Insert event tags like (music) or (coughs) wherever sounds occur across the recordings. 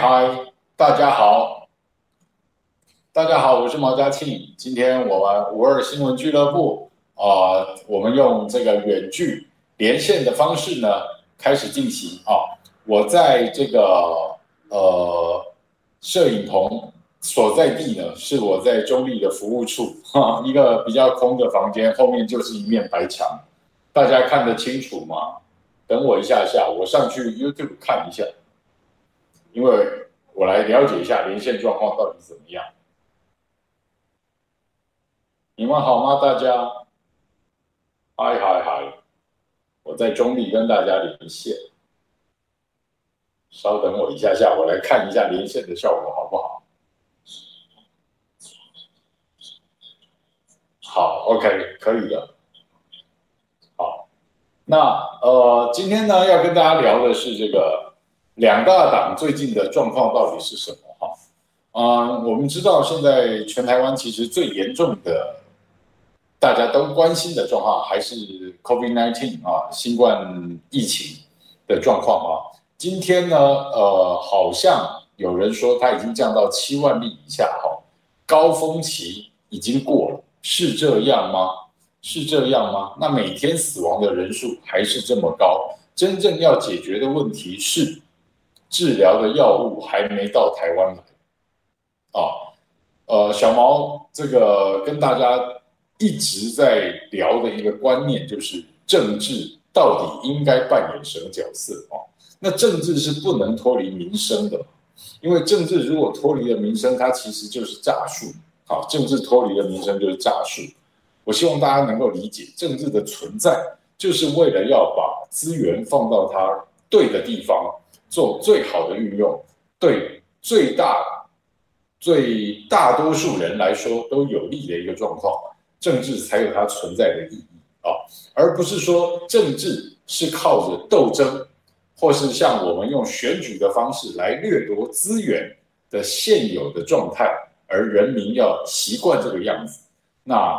嗨，大家好，大家好，我是毛嘉庆。今天我们五二新闻俱乐部啊、我们用这个远距连线的方式呢，开始进行啊。我在这个呃摄影棚所在地呢，是我在中立的服务处哈，一个比较空的房间，后面就是一面白墙，大家看得清楚吗？等我一下下，我上去 YouTube 看一下。因为我来了解一下连线状况到底怎么样。你们好吗？大家？嗨嗨嗨！我在中立跟大家连线。稍等我一下下，我来看一下连线的效果好不好？好，OK，可以的。好，那呃，今天呢要跟大家聊的是这个。两大党最近的状况到底是什么？哈，啊，我们知道现在全台湾其实最严重的，大家都关心的状况还是 COVID-19 啊，新冠疫情的状况啊。今天呢，呃，好像有人说它已经降到七万例以下，哈，高峰期已经过了，是这样吗？是这样吗？那每天死亡的人数还是这么高，真正要解决的问题是？治疗的药物还没到台湾来，啊，呃，小毛这个跟大家一直在聊的一个观念就是政治到底应该扮演什么角色啊？那政治是不能脱离民生的，因为政治如果脱离了民生，它其实就是诈术啊！政治脱离了民生就是诈术。我希望大家能够理解，政治的存在就是为了要把资源放到它对的地方。做最好的运用，对最大、最大多数人来说都有利的一个状况，政治才有它存在的意义啊，而不是说政治是靠着斗争，或是像我们用选举的方式来掠夺资源的现有的状态，而人民要习惯这个样子。那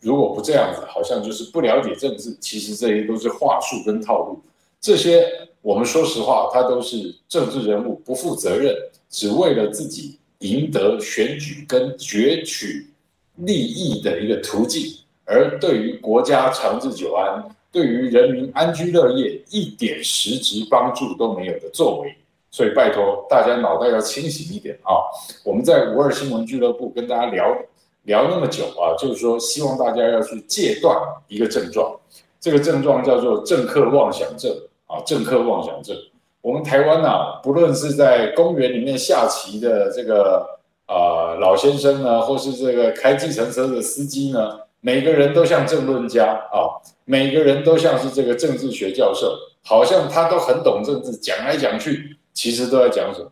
如果不这样子，好像就是不了解政治，其实这些都是话术跟套路，这些。我们说实话，他都是政治人物，不负责任，只为了自己赢得选举跟攫取利益的一个途径，而对于国家长治久安，对于人民安居乐业一点实质帮助都没有的作为。所以拜托大家脑袋要清醒一点啊！我们在五二新闻俱乐部跟大家聊聊那么久啊，就是说希望大家要去戒断一个症状，这个症状叫做政客妄想症。啊，政客妄想症。我们台湾啊，不论是在公园里面下棋的这个啊、老先生呢，或是这个开计程车的司机呢，每个人都像政论家啊，每个人都像是这个政治学教授，好像他都很懂政治，讲来讲去，其实都在讲什么？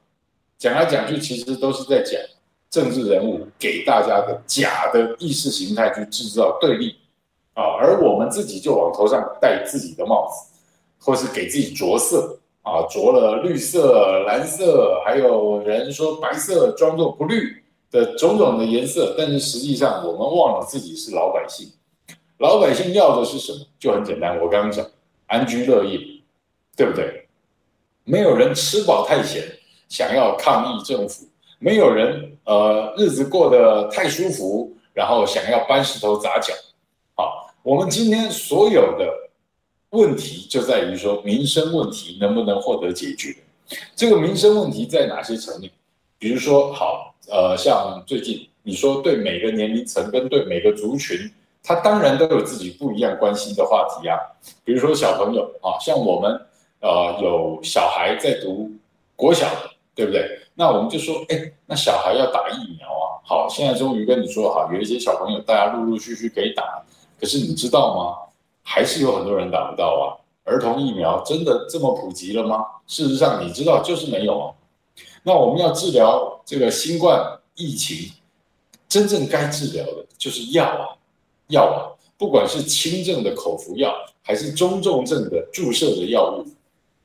讲来讲去，其实都是在讲政治人物给大家的假的意识形态去制造对立啊，而我们自己就往头上戴自己的帽子。或是给自己着色啊，着了绿色、蓝色，还有人说白色装作不绿的种种的颜色，但是实际上我们忘了自己是老百姓，老百姓要的是什么？就很简单，我刚刚讲，安居乐业，对不对？没有人吃饱太闲，想要抗议政府；没有人呃日子过得太舒服，然后想要搬石头砸脚。好，我们今天所有的问题就在于说民生问题能不能获得解决。这个民生问题在哪些层面？比如说，好，呃，像最近你说对每个年龄层跟对每个族群。他当然都有自己不一样关心的话题啊，比如说小朋友啊，像我们呃有小孩在读国小，对不对？那我们就说，哎，那小孩要打疫苗啊。好，现在终于跟你说好，有一些小朋友大家陆陆续续可以打，可是你知道吗？还是有很多人打不到啊。儿童疫苗真的这么普及了吗？事实上，你知道就是没有啊。那我们要治疗这个新冠疫情，真正该治疗的就是药啊。药啊，不管是轻症的口服药，还是中重症的注射的药物，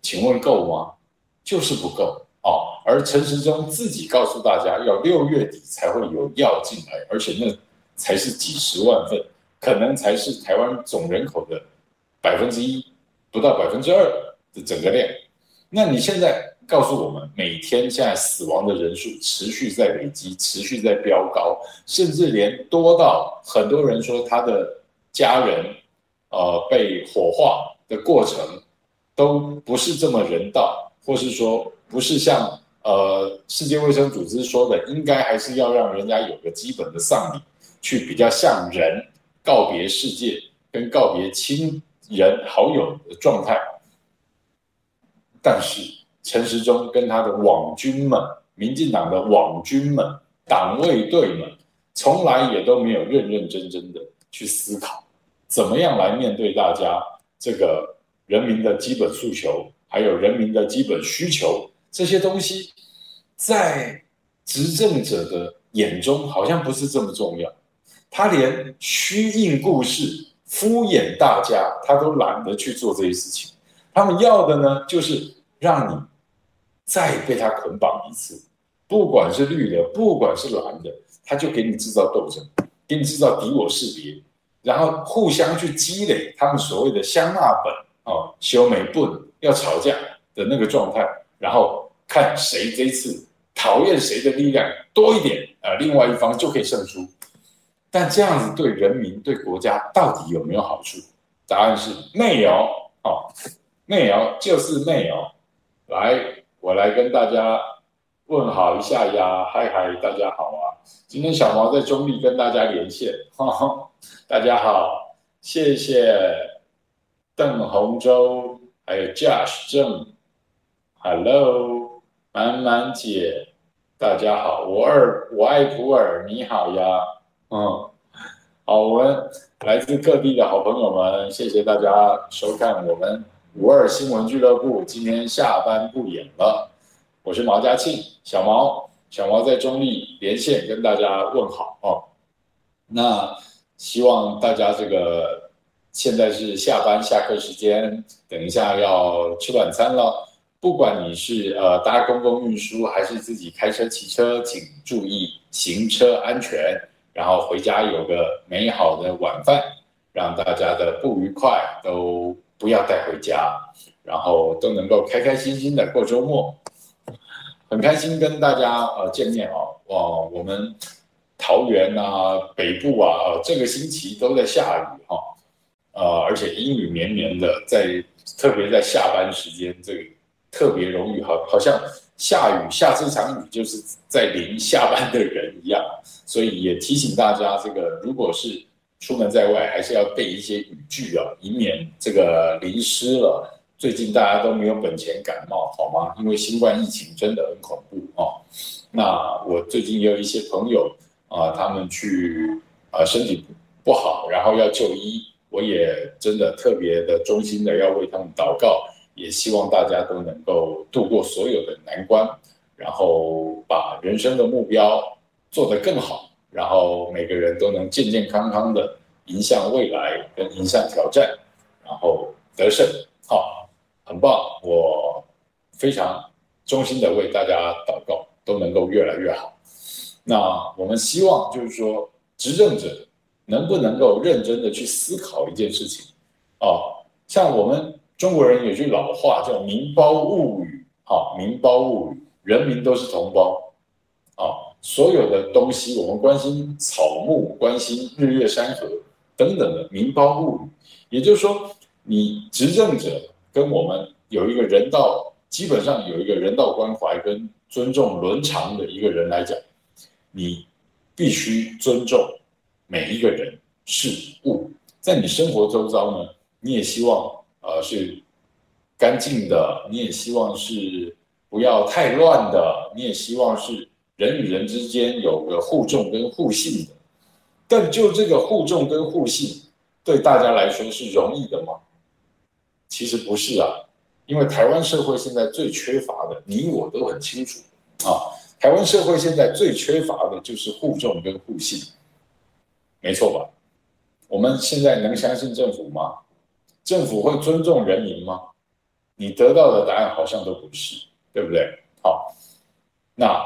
请问够吗？就是不够哦。而陈时中自己告诉大家，要六月底才会有药进来，而且那才是几十万份，可能才是台湾总人口的百分之一，不到百分之二的整个量。那你现在告诉我们，每天现在死亡的人数持续在累积，持续在飙高，甚至连多到很多人说他的家人，呃，被火化的过程都不是这么人道，或是说不是像呃世界卫生组织说的，应该还是要让人家有个基本的丧礼，去比较像人告别世界，跟告别亲人好友的状态。但是陈时中跟他的网军们、民进党的网军们、党卫队们，从来也都没有认认真真的去思考，怎么样来面对大家这个人民的基本诉求，还有人民的基本需求，这些东西，在执政者的眼中好像不是这么重要，他连虚应故事、敷衍大家，他都懒得去做这些事情。他们要的呢，就是让你再被他捆绑一次，不管是绿的，不管是蓝的，他就给你制造斗争，给你制造敌我识别，然后互相去积累他们所谓的相骂本啊、修眉不要吵架的那个状态，然后看谁这一次讨厌谁的力量多一点啊，另外一方就可以胜出。但这样子对人民、对国家到底有没有好处？答案是没有啊。没有，就是没有。来，我来跟大家问好一下呀，嗨嗨，大家好啊！今天小毛在中立跟大家连线，哈哈，大家好，谢谢邓洪洲，还有 Josh 郑，Hello，满满姐，大家好，我二我爱普洱，你好呀，嗯，好，我们来自各地的好朋友们，谢谢大家收看我们。五二新闻俱乐部今天下班不演了，我是毛家庆，小毛，小毛在中立连线跟大家问好哦。那希望大家这个现在是下班下课时间，等一下要吃晚餐了。不管你是呃搭公共运输还是自己开车骑车，请注意行车安全，然后回家有个美好的晚饭，让大家的不愉快都。不要带回家，然后都能够开开心心的过周末，很开心跟大家呃见面哦。哦，我们桃园啊、北部啊，这个星期都在下雨哈，呃，而且阴雨绵绵的，在特别在下班时间，这个特别容易好，好像下雨下这场雨就是在淋下班的人一样，所以也提醒大家，这个如果是。出门在外还是要备一些雨具啊，以免这个淋湿了。最近大家都没有本钱感冒，好吗？因为新冠疫情真的很恐怖哦。那我最近也有一些朋友啊，他们去啊身体不好，然后要就医，我也真的特别的衷心的要为他们祷告，也希望大家都能够度过所有的难关，然后把人生的目标做得更好。然后每个人都能健健康康的迎向未来，跟迎向挑战，然后得胜，好，很棒！我非常衷心的为大家祷告，都能够越来越好。那我们希望就是说，执政者能不能够认真的去思考一件事情？哦，像我们中国人有句老话叫“民胞物与”，好，民胞物与，人民都是同胞，啊，所有的东西我们关心草木，关心日月山河等等的民胞物与，也就是说，你执政者跟我们有一个人道，基本上有一个人道关怀跟尊重伦常的一个人来讲，你必须尊重每一个人事物，在你生活周遭呢，你也希望呃是干净的，你也希望是不要太乱的，你也希望是人与人之间有个互重跟互信的。但就这个互重跟互信，对大家来说是容易的吗？其实不是啊。因为台湾社会现在最缺乏的，你我都很清楚啊。台湾社会现在最缺乏的就是互重跟互信，没错吧？我们现在能相信政府吗？政府会尊重人民吗？你得到的答案好像都不是，对不对？好，那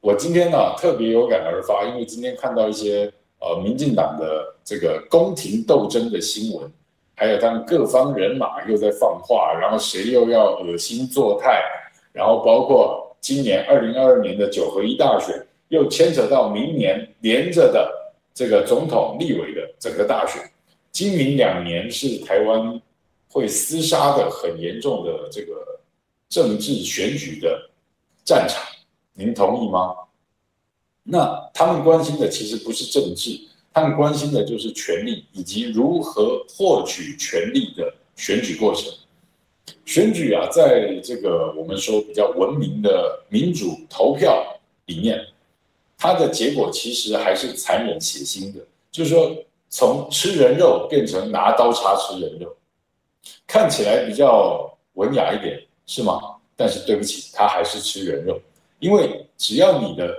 我今天呢特别有感而发，因为今天看到一些呃民进党的这个宫廷斗争的新闻。还有他们各方人马又在放话，然后谁又要恶心作态，然后包括今年二零二二年的九合一大选，又牵扯到明年连着的这个总统、立委的整个大选，今明两年是台湾会厮杀的很严重的这个政治选举的战场，您同意吗？那他们关心的其实不是政治。他们关心的就是权力以及如何获取权力的选举过程。选举啊，在这个我们说比较文明的民主投票里面，它的结果其实还是残忍血腥的。就是说，从吃人肉变成拿刀叉吃人肉，看起来比较文雅一点，是吗？但是对不起，他还是吃人肉，因为只要你的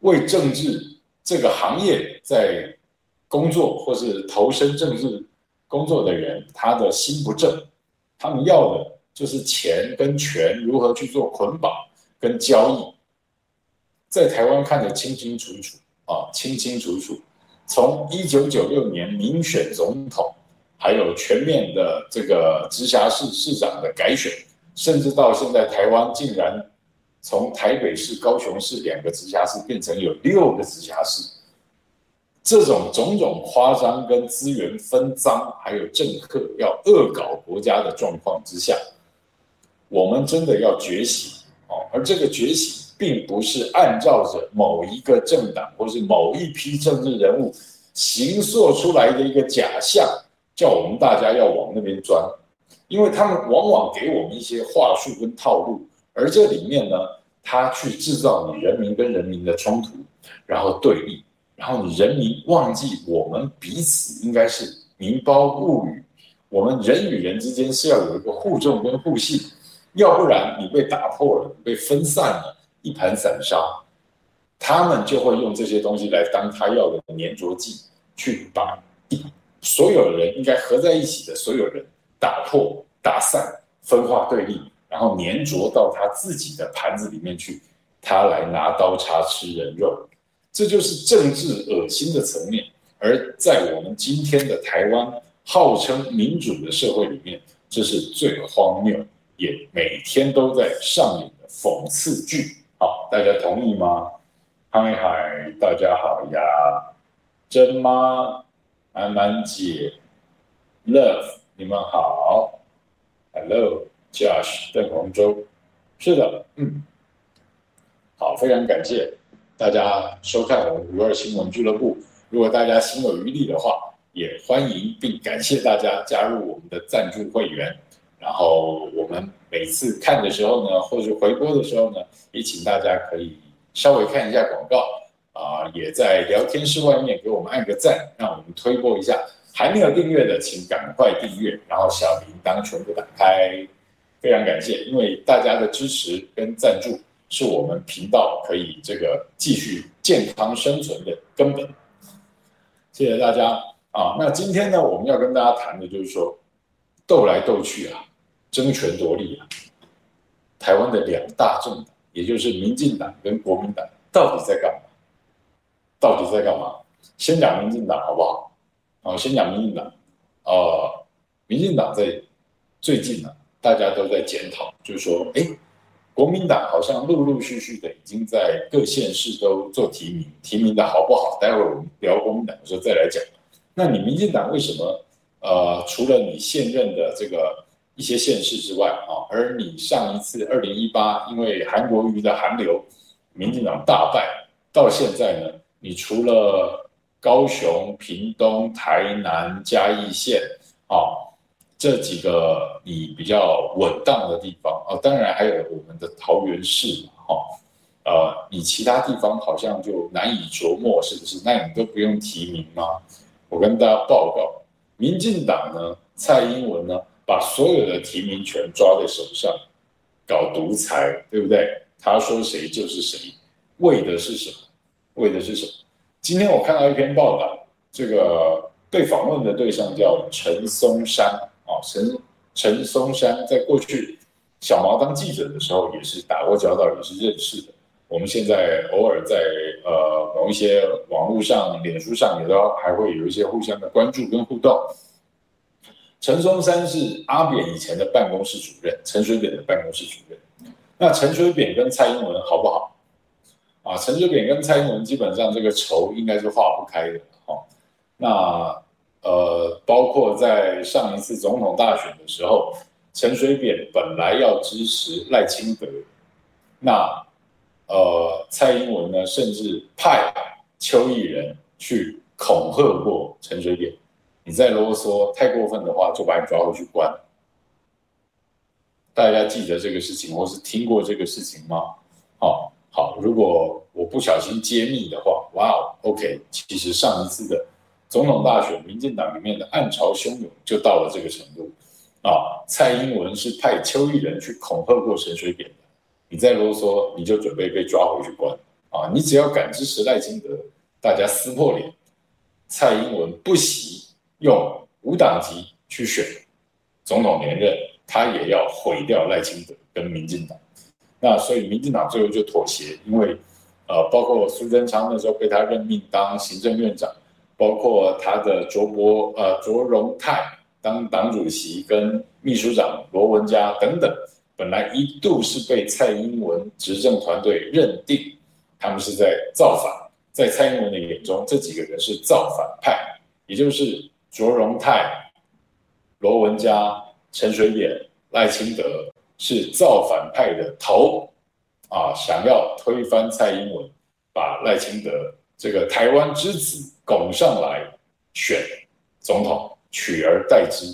为政治这个行业在工作或是投身政治工作的人，他的心不正，他们要的就是钱跟权如何去做捆绑跟交易，在台湾看得清清楚楚啊，清清楚楚。从一九九六年民选总统，还有全面的这个直辖市市长的改选，甚至到现在台湾竟然从台北市、高雄市两个直辖市变成有六个直辖市。这种种种夸张跟资源分赃，还有政客要恶搞国家的状况之下，我们真的要觉醒哦！而这个觉醒，并不是按照着某一个政党或是某一批政治人物形塑出来的一个假象，叫我们大家要往那边钻，因为他们往往给我们一些话术跟套路，而这里面呢，他去制造你人民跟人民的冲突，然后对立。然后你人民忘记，我们彼此应该是民胞物与，我们人与人之间是要有一个互重跟互信，要不然你被打破了，被分散了，一盘散沙，他们就会用这些东西来当他要的粘着剂，去把所有人应该合在一起的所有人打破、打散、分化对立，然后粘着到他自己的盘子里面去，他来拿刀叉吃人肉。这就是政治恶心的层面，而在我们今天的台湾号称民主的社会里面，这是最荒谬，也每天都在上演的讽刺剧。好，大家同意吗？嗨嗨，大家好呀，真妈，安安姐，Love，你们好，Hello，Josh，邓洪洲，是的，嗯，好，非常感谢。大家收看我们五二新闻俱乐部。如果大家心有余力的话，也欢迎并感谢大家加入我们的赞助会员。然后我们每次看的时候呢，或者回播的时候呢，也请大家可以稍微看一下广告啊、也在聊天室外面给我们按个赞，让我们推播一下。还没有订阅的，请赶快订阅，然后小铃铛全部打开。非常感谢，因为大家的支持跟赞助。是我们频道可以这个继续健康生存的根本。谢谢大家啊！那今天呢，我们要跟大家谈的就是说，斗来斗去啊，争权夺利啊，台湾的两大政党，也就是民进党跟国民党，到底在干嘛？到底在干嘛？先讲民进党好不好？啊，先讲民进党，呃，民进党在最近呢、大家都在检讨，就是说，哎，国民党好像陆陆续续的已经在各县市都做提名，提名的好不好？待会儿我们聊国民党的时候再来讲。那你民进党为什么？呃，除了你现任的这个一些县市之外啊，而你上一次二零一八因为韩国瑜的韩流，民进党大败，到现在呢，你除了高雄、屏东、台南、嘉义县啊这几个你比较稳当的地方啊，当然还有我们的桃园市哈，呃，你其他地方好像就难以琢磨，是不是？那你都不用提名吗？我跟大家报告，民进党呢，蔡英文呢，把所有的提名权抓在手上，搞独裁，对不对？他说谁就是谁，为的是什么？为的是什么？今天我看到一篇报道，这个被访问的对象叫陈松山啊，陈陈松山在过去小毛当记者的时候也是打过交道，也是认识的。我们现在偶尔在呃某一些网络上、脸书上也都还会有一些互相的关注跟互动。陈松山是阿扁以前的办公室主任，陈水扁的办公室主任。那陈水扁跟蔡英文好不好？啊，陈水扁跟蔡英文基本上这个仇应该是化不开的哦。那呃，包括在上一次总统大选的时候，陈水扁本来要支持赖清德，那。呃，蔡英文呢，甚至派邱毅仁去恐吓过陈水扁，你再啰嗦太过分的话，就把你抓回去关。大家记得这个事情，或是听过这个事情吗？好，好，如果我不小心揭秘的话，哇哦，OK，其实上一次的总统大选，民进党里面的暗潮汹涌就到了这个程度啊。蔡英文是派邱义仁去恐吓过陈水扁的。你再啰嗦，你就准备被抓回去关啊！你只要敢支持赖清德，大家撕破脸。蔡英文不惜用无党籍去选总统连任，他也要毁掉赖清德跟民进党。那所以民进党最后就妥协，因为呃，包括苏贞昌那时候被他任命当行政院长，包括他的卓博呃卓荣泰当党主席跟秘书长罗文嘉等等。本来一度是被蔡英文执政团队认定他们是在造反，在蔡英文的眼中，这几个人是造反派，也就是卓荣泰、罗文嘉、陈水扁、赖清德是造反派的头啊，想要推翻蔡英文，把赖清德这个台湾之子拱上来选总统，取而代之，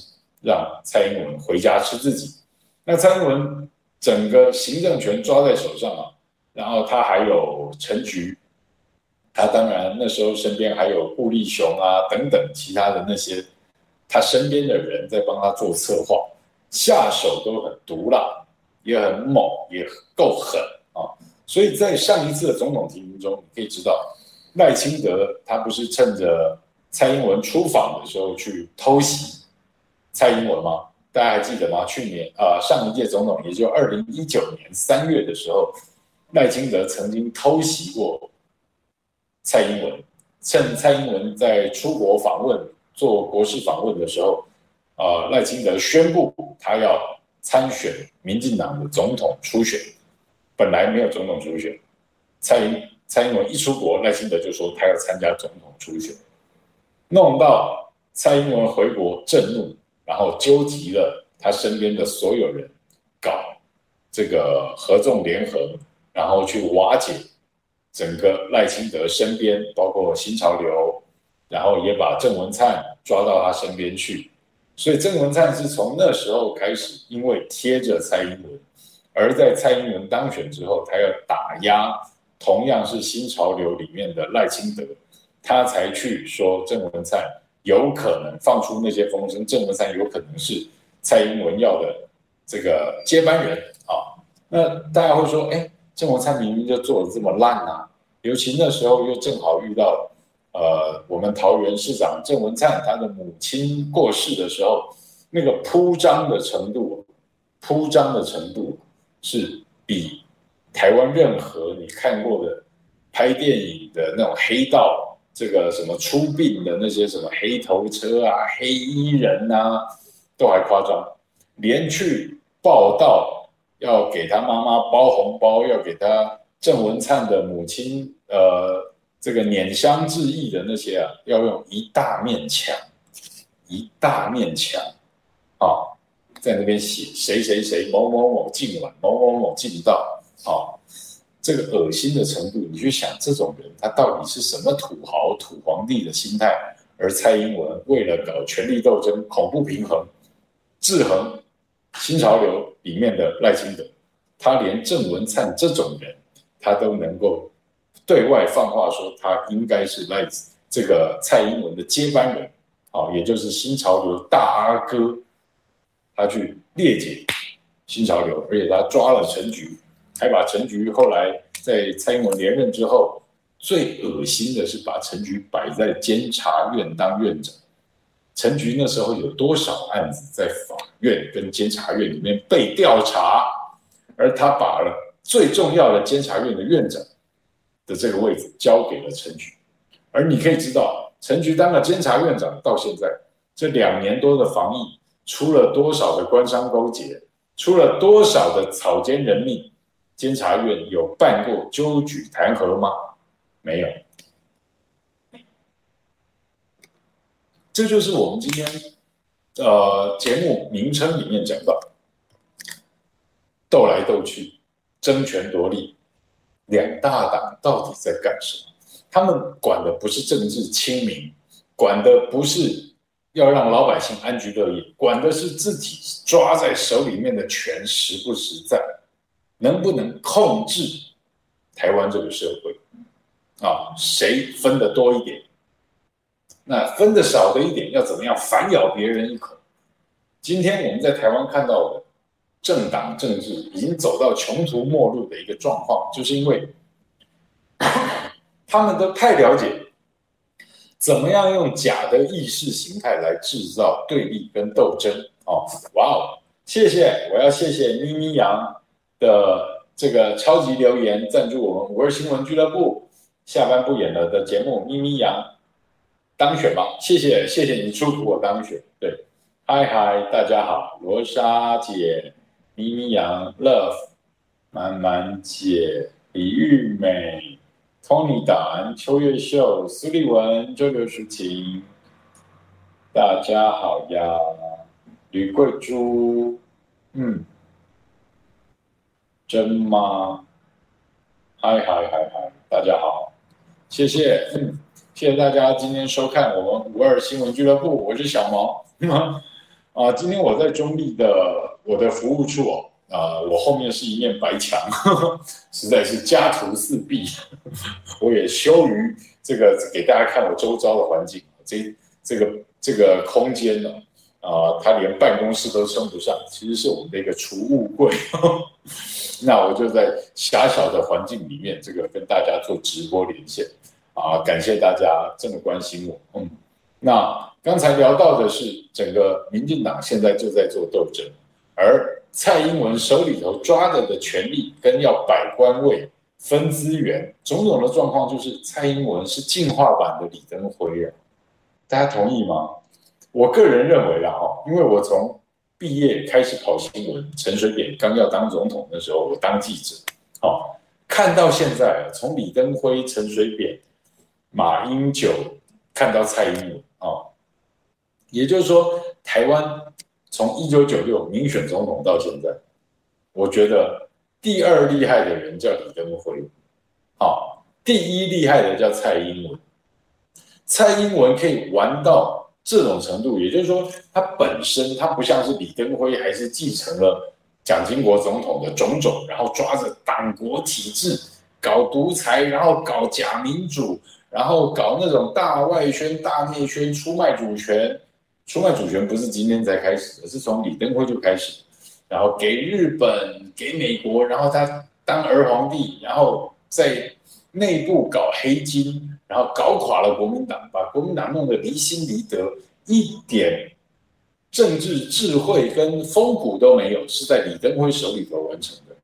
让蔡英文回家吃自己。那蔡英文整个行政权抓在手上啊，然后他还有陈菊，他当然那时候身边还有顾立雄啊等等其他的那些他身边的人在帮他做策划，下手都很毒辣，也很猛，也够狠啊。所以在上一次的总统提名中，你可以知道赖清德他不是趁着蔡英文出访的时候去偷袭蔡英文吗？大家还记得吗？去年啊、上一届总统，也就二零一九年三月的时候，赖清德曾经偷袭过蔡英文，趁蔡英文在出国访问、做国事访问的时候，啊、赖清德宣布他要参选民进党的总统初选，本来没有总统初选，蔡英蔡英文一出国，赖清德就说他要参加总统初选，弄到蔡英文回国震怒。然后纠集了他身边的所有人，搞这个合纵联合，然后去瓦解整个赖清德身边，包括新潮流，然后也把郑文灿抓到他身边去。所以郑文灿是从那时候开始，因为贴着蔡英文，而在蔡英文当选之后，他要打压同样是新潮流里面的赖清德，他才去说郑文灿。有可能放出那些风声，郑文灿有可能是蔡英文要的这个接班人啊。那大家会说，哎，郑文灿明明就做的这么烂啊，尤其那时候又正好遇到呃，我们桃园市长郑文灿他的母亲过世的时候，那个铺张的程度，铺张的程度是比台湾任何你看过的拍电影的那种黑道这个什么出殡的那些什么黑头车啊、黑衣人啊，都还夸张，连去报道要给他妈妈包红包，要给他郑文灿的母亲呃这个拈香致意的那些啊，要用一大面墙，一大面墙啊，在那边写谁谁谁某某某进来，某某某进到啊。这个恶心的程度，你去想这种人，他到底是什么土豪、土皇帝的心态？而蔡英文为了搞权力斗争、恐怖平衡、制衡新潮流里面的赖清德，他连郑文灿这种人，他都能够对外放话说他应该是赖这个蔡英文的接班人，啊，也就是新潮流大阿哥，他去列解新潮流，而且他抓了陈菊。还把陈菊后来在蔡英文连任之后，最恶心的是把陈菊摆在监察院当院长。陈菊那时候有多少案子在法院跟监察院里面被调查，而他把了最重要的监察院的院长的这个位置交给了陈菊。而你可以知道，陈菊当了监察院长到现在这两年多的防疫，出了多少的官商勾结，出了多少的草菅人命。监察院有办过纠举弹劾吗？没有。这就是我们今天呃节目名称里面讲到，斗来斗去，争权夺利，两大党到底在干什么？他们管的不是政治清明，管的不是要让老百姓安居乐业，管的是自己抓在手里面的权实不实在。能不能控制台湾这个社会啊？谁分的多一点？那分的少的一点要怎么样反咬别人一口？今天我们在台湾看到的政党政治已经走到穷途末路的一个状况，就是因为 (coughs) 他们都太了解怎么样用假的意识形态来制造对立跟斗争。哦，哇哦，谢谢，我要谢谢咪咪羊。的这个超级留言赞助我们五二新闻俱乐部下班不演了的节目，咪咪羊当选吧，谢谢谢谢你出图我当选，对，嗨嗨大家好，罗莎姐，咪咪羊 love，满满姐，李玉美，Tony 党，秋月秀，苏立文，周六抒情，大家好呀，吕桂珠，嗯。真吗？嗨嗨嗨嗨，大家好，谢谢，嗯，谢谢大家今天收看我们五二新闻俱乐部，我是小毛。(laughs) 啊，今天我在中立的我的服务处哦，啊，我后面是一面白墙，(laughs) 实在是家徒四壁，(laughs) 我也羞于这个给大家看我周遭的环境，这这个这个空间呢。啊，它连办公室都称不上，其实是我们的一个储物柜。那我就在狭小的环境里面，这个跟大家做直播连线。啊，感谢大家这么关心我。嗯，那刚才聊到的是整个民进党现在就在做斗争，而蔡英文手里头抓着的权力跟要摆官位、分资源，种种的状况，就是蔡英文是进化版的李登辉啊，大家同意吗？我个人认为啦，哈，因为我从毕业开始跑新闻，陈水扁刚要当总统的时候，我当记者，哦，看到现在，从李登辉、陈水扁、马英九看到蔡英文，哦，也就是说，台湾从一九九六民选总统到现在，我觉得第二厉害的人叫李登辉，好，第一厉害的叫蔡英文，蔡英文可以玩到。这种程度，也就是说，他本身他不像是李登辉，还是继承了蒋经国总统的种种，然后抓着党国体制搞独裁，然后搞假民主，然后搞那种大外宣、大内宣，出卖主权。出卖主权不是今天才开始，而是从李登辉就开始，然后给日本、给美国，然后他当儿皇帝，然后在内部搞黑金。然后搞垮了国民党，把国民党弄得离心离德，一点政治智慧跟风骨都没有，是在李登辉手里头完成的。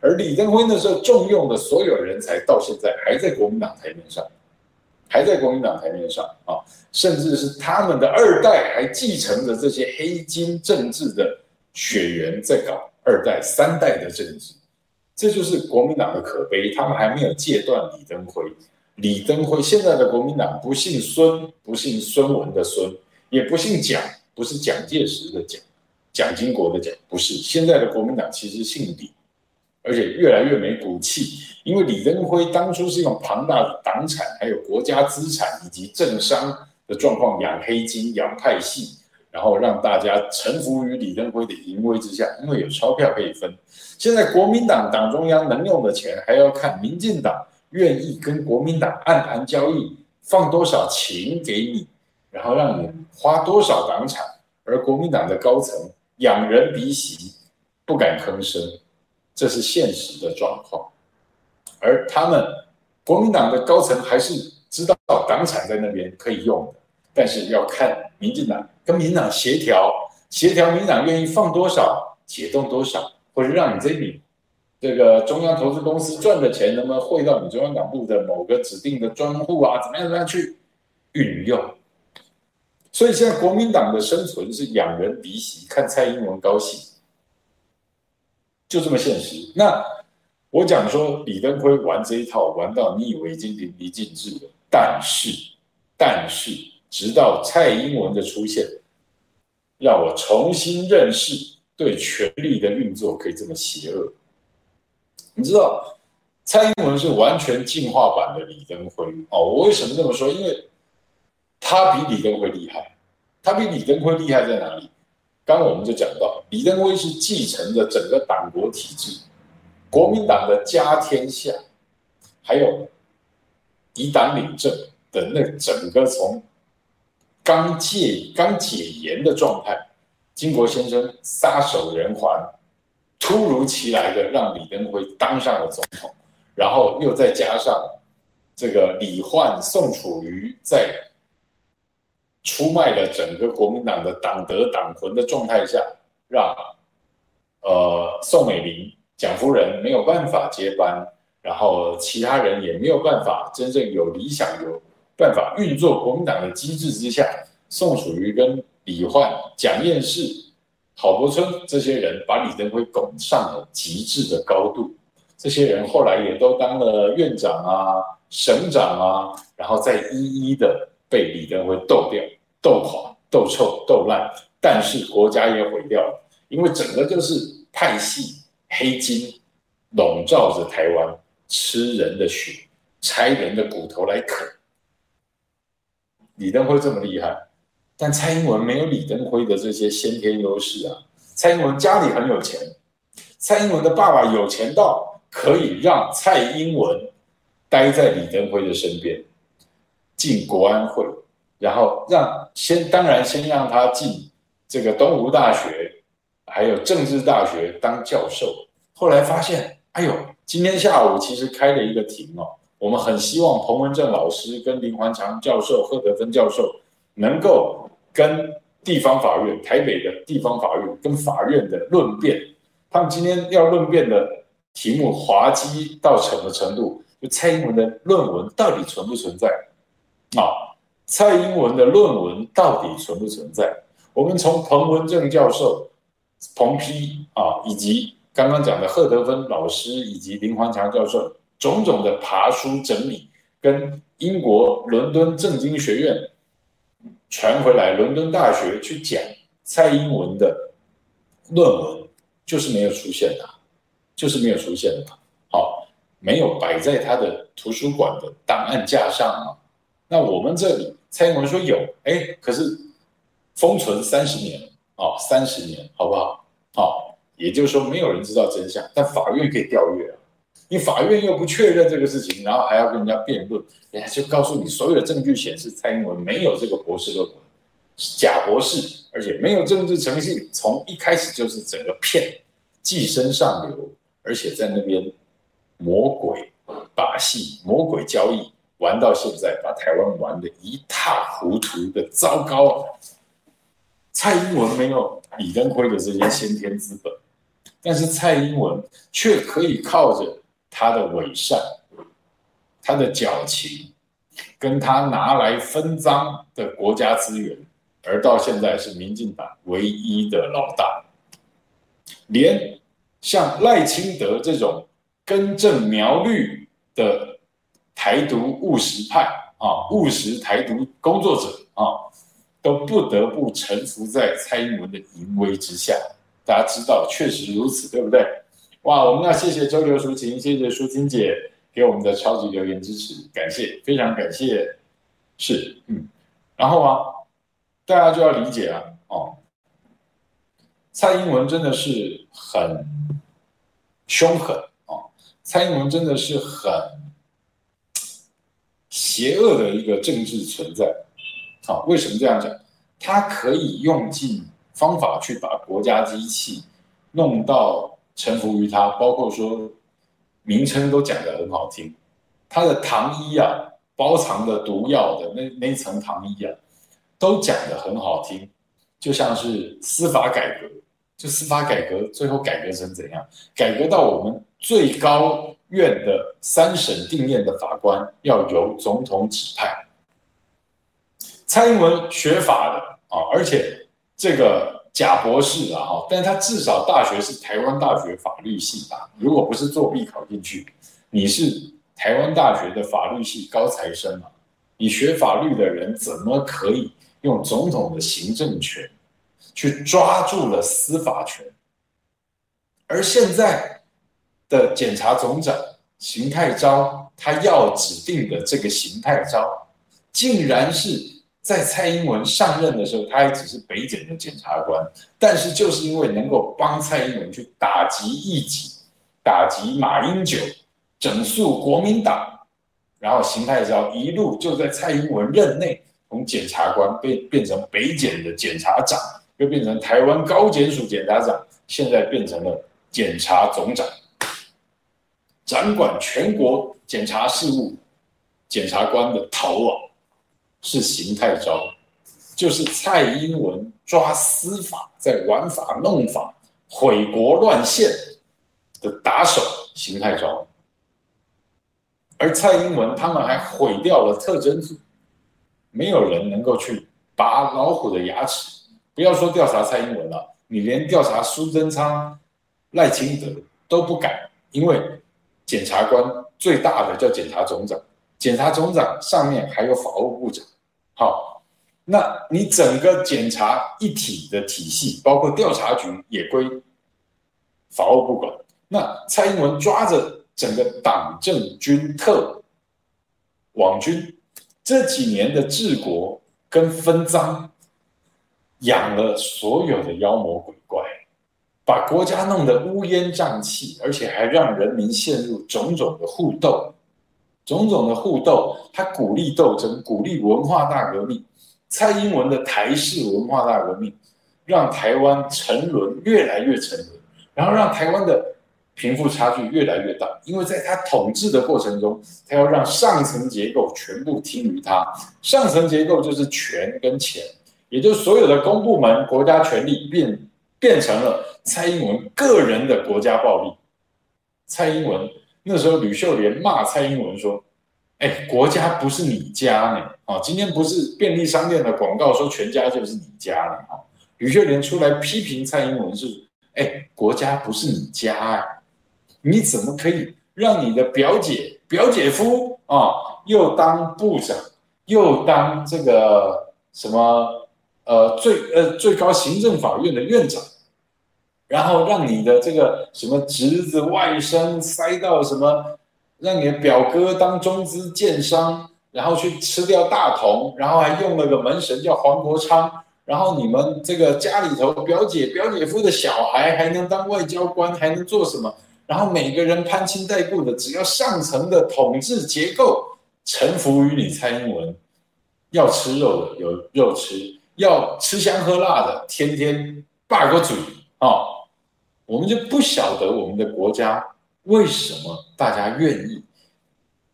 而李登辉那时候重用的所有人才，到现在还在国民党台面上，还在国民党台面上啊，甚至是他们的二代还继承着这些黑金政治的血缘，在搞二代、三代的政治，这就是国民党的可悲。他们还没有戒断李登辉。李登辉现在的国民党不姓孙，不姓孙文的孙，也不姓蒋，不是蒋介石的蒋，蒋经国的蒋，不是。现在的国民党其实姓李，而且越来越没骨气，因为李登辉当初是用庞大的党产、还有国家资产以及政商的状况养黑金、养派系，然后让大家臣服于李登辉的淫威之下，因为有钞票可以分。现在国民党党中央能用的钱，还要看民进党。愿意跟国民党暗盘交易，放多少钱给你，然后让你花多少党产，而国民党的高层仰人鼻息，不敢吭声，这是现实的状况。而他们国民党的高层还是知道党产在那边可以用的，但是要看民进党跟民进党协调，协调民进党愿意放多少，解冻多少，或者让你这笔。这个中央投资公司赚的钱，能不能汇到你中央党部的某个指定的专户啊？怎么样怎么样去运用？所以现在国民党的生存是仰人鼻息，看蔡英文高兴，就这么现实。那我讲说李登辉玩这一套玩到你以为已经淋漓尽致了，但是但是直到蔡英文的出现，让我重新认识对权力的运作可以这么邪恶。你知道蔡英文是完全进化版的李登辉哦。我为什么这么说？因为他比李登辉厉害。他比李登辉厉害在哪里？刚我们就讲到，李登辉是继承着整个党国体制，国民党的家天下，还有以党领政的那整个从刚戒刚解严的状态，经国先生撒手人寰。突如其来的让李登辉当上了总统，然后又再加上这个李焕、宋楚瑜在出卖了整个国民党的党德党魂的状态下，让呃宋美龄蒋夫人没有办法接班，然后其他人也没有办法真正有理想、有办法运作国民党的机制之下，宋楚瑜跟李焕、蒋验士。郝柏村这些人把李登辉拱上了极致的高度，这些人后来也都当了院长啊、省长啊，然后再一一的被李登辉斗掉、斗垮、斗臭、斗烂，但是国家也毁掉了，因为整个就是派系黑金笼罩着台湾，吃人的血、拆人的骨头来啃。李登辉这么厉害。但蔡英文没有李登辉的这些先天优势啊！蔡英文家里很有钱，蔡英文的爸爸有钱到可以让蔡英文待在李登辉的身边，进国安会，然后让先当然先让他进这个东吴大学，还有政治大学当教授。后来发现，哎呦，今天下午其实开了一个庭哦，我们很希望彭文正老师跟林环强教授、贺德芬教授能够。跟地方法院，台北的地方法院跟法院的论辩，他们今天要论辩的题目滑稽到什么程度？就蔡英文的论文到底存不存在？啊，蔡英文的论文到底存不存在？我们从彭文正教授、彭批啊，以及刚刚讲的贺德芬老师以及林环强教授种种的爬书整理，跟英国伦敦政经学院。传回来，伦敦大学去讲蔡英文的论文，就是没有出现的，就是没有出现的。好，没有摆在他的图书馆的档案架上啊。那我们这里，蔡英文说有，哎，可是封存三十年啊，三十年，好不好？好，也就是说，没有人知道真相，但法院可以调阅啊。你法院又不确认这个事情，然后还要跟人家辩论，人家就告诉你所有的证据显示蔡英文没有这个博士论文，是假博士，而且没有政治诚信，从一开始就是整个骗，寄生上流，而且在那边魔鬼把戏、魔鬼交易玩到现在，把台湾玩的一塌糊涂的糟糕。蔡英文没有李登辉的这些先天资本，但是蔡英文却可以靠着。他的伪善，他的矫情，跟他拿来分赃的国家资源，而到现在是民进党唯一的老大，连像赖清德这种根正苗绿的台独务实派啊，务实台独工作者啊，都不得不臣服在蔡英文的淫威之下。大家知道，确实如此，对不对？哇，我们要谢谢周流淑琴，谢谢淑琴姐。给我们的超级留言支持，感谢，非常感谢。是，嗯，然后啊，大家就要理解啊，哦，蔡英文真的是很凶狠哦，蔡英文真的是很邪恶的一个政治存在。好，为什么这样讲？他可以用尽方法去把国家机器弄到臣服于他，包括说。名称都讲得很好听，他的糖衣啊，包藏的毒药的那那层糖衣啊，都讲得很好听，就像是司法改革，就司法改革最后改革成怎样？改革到我们最高院的三审定谳的法官要由总统指派。蔡英文学法的啊，而且这个。贾博士啊，哈，但是他至少大学是台湾大学法律系吧？如果不是作弊考进去，你是台湾大学的法律系高材生嘛？你学法律的人怎么可以用总统的行政权去抓住了司法权？而现在的检察总长邢太昭，他要指定的这个邢太昭，竟然是。在蔡英文上任的时候，他还只是北检的检察官，但是就是因为能够帮蔡英文去打击异己、打击马英九、整肃国民党，然后邢太昭一路就在蔡英文任内从检察官变变成北检的检察长，又变成台湾高检署检察长，现在变成了检察总长，掌管全国检察事务检察官的头啊。是邢太昭，就是蔡英文抓司法在玩法弄法毁国乱宪的打手邢太昭，而蔡英文他们还毁掉了特征组，没有人能够去拔老虎的牙齿。不要说调查蔡英文了，你连调查苏贞昌、赖清德都不敢，因为检察官最大的叫检察总长，检察总长上面还有法务部长。好，那你整个检察一体的体系，包括调查局也归法务部管。那蔡英文抓着整个党政军特网军这几年的治国跟分赃，养了所有的妖魔鬼怪，把国家弄得乌烟瘴气，而且还让人民陷入种种的互斗。种种的互斗，他鼓励斗争，鼓励文化大革命。蔡英文的台式文化大革命，让台湾沉沦，越来越沉沦，然后让台湾的贫富差距越来越大。因为在他统治的过程中，他要让上层结构全部听于他。上层结构就是权跟钱，也就是所有的公部门、国家权力变变成了蔡英文个人的国家暴力。蔡英文。那时候，吕秀莲骂蔡英文说：“哎，国家不是你家呢，啊，今天不是便利商店的广告说全家就是你家呢，啊，吕秀莲出来批评蔡英文是：哎，国家不是你家啊，你怎么可以让你的表姐、表姐夫啊，又当部长，又当这个什么呃最呃最高行政法院的院长？”然后让你的这个什么侄子外甥塞到什么，让你的表哥当中资建商，然后去吃掉大同，然后还用了个门神叫黄国昌，然后你们这个家里头表姐表姐夫的小孩还能当外交官，还能做什么？然后每个人攀亲带故的，只要上层的统治结构臣服于你蔡英文，要吃肉的有肉吃，要吃香喝辣的天天罢个嘴啊！我们就不晓得我们的国家为什么大家愿意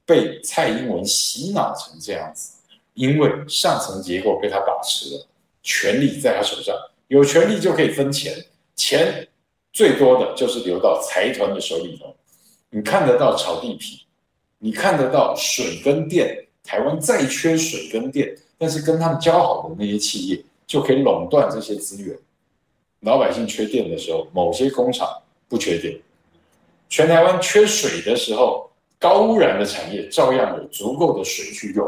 被蔡英文洗脑成这样子？因为上层结构被他把持了，权力在他手上，有权力就可以分钱，钱最多的就是流到财团的手里头。你看得到炒地皮，你看得到水跟电，台湾再缺水跟电，但是跟他们交好的那些企业就可以垄断这些资源。老百姓缺电的时候，某些工厂不缺电；全台湾缺水的时候，高污染的产业照样有足够的水去用。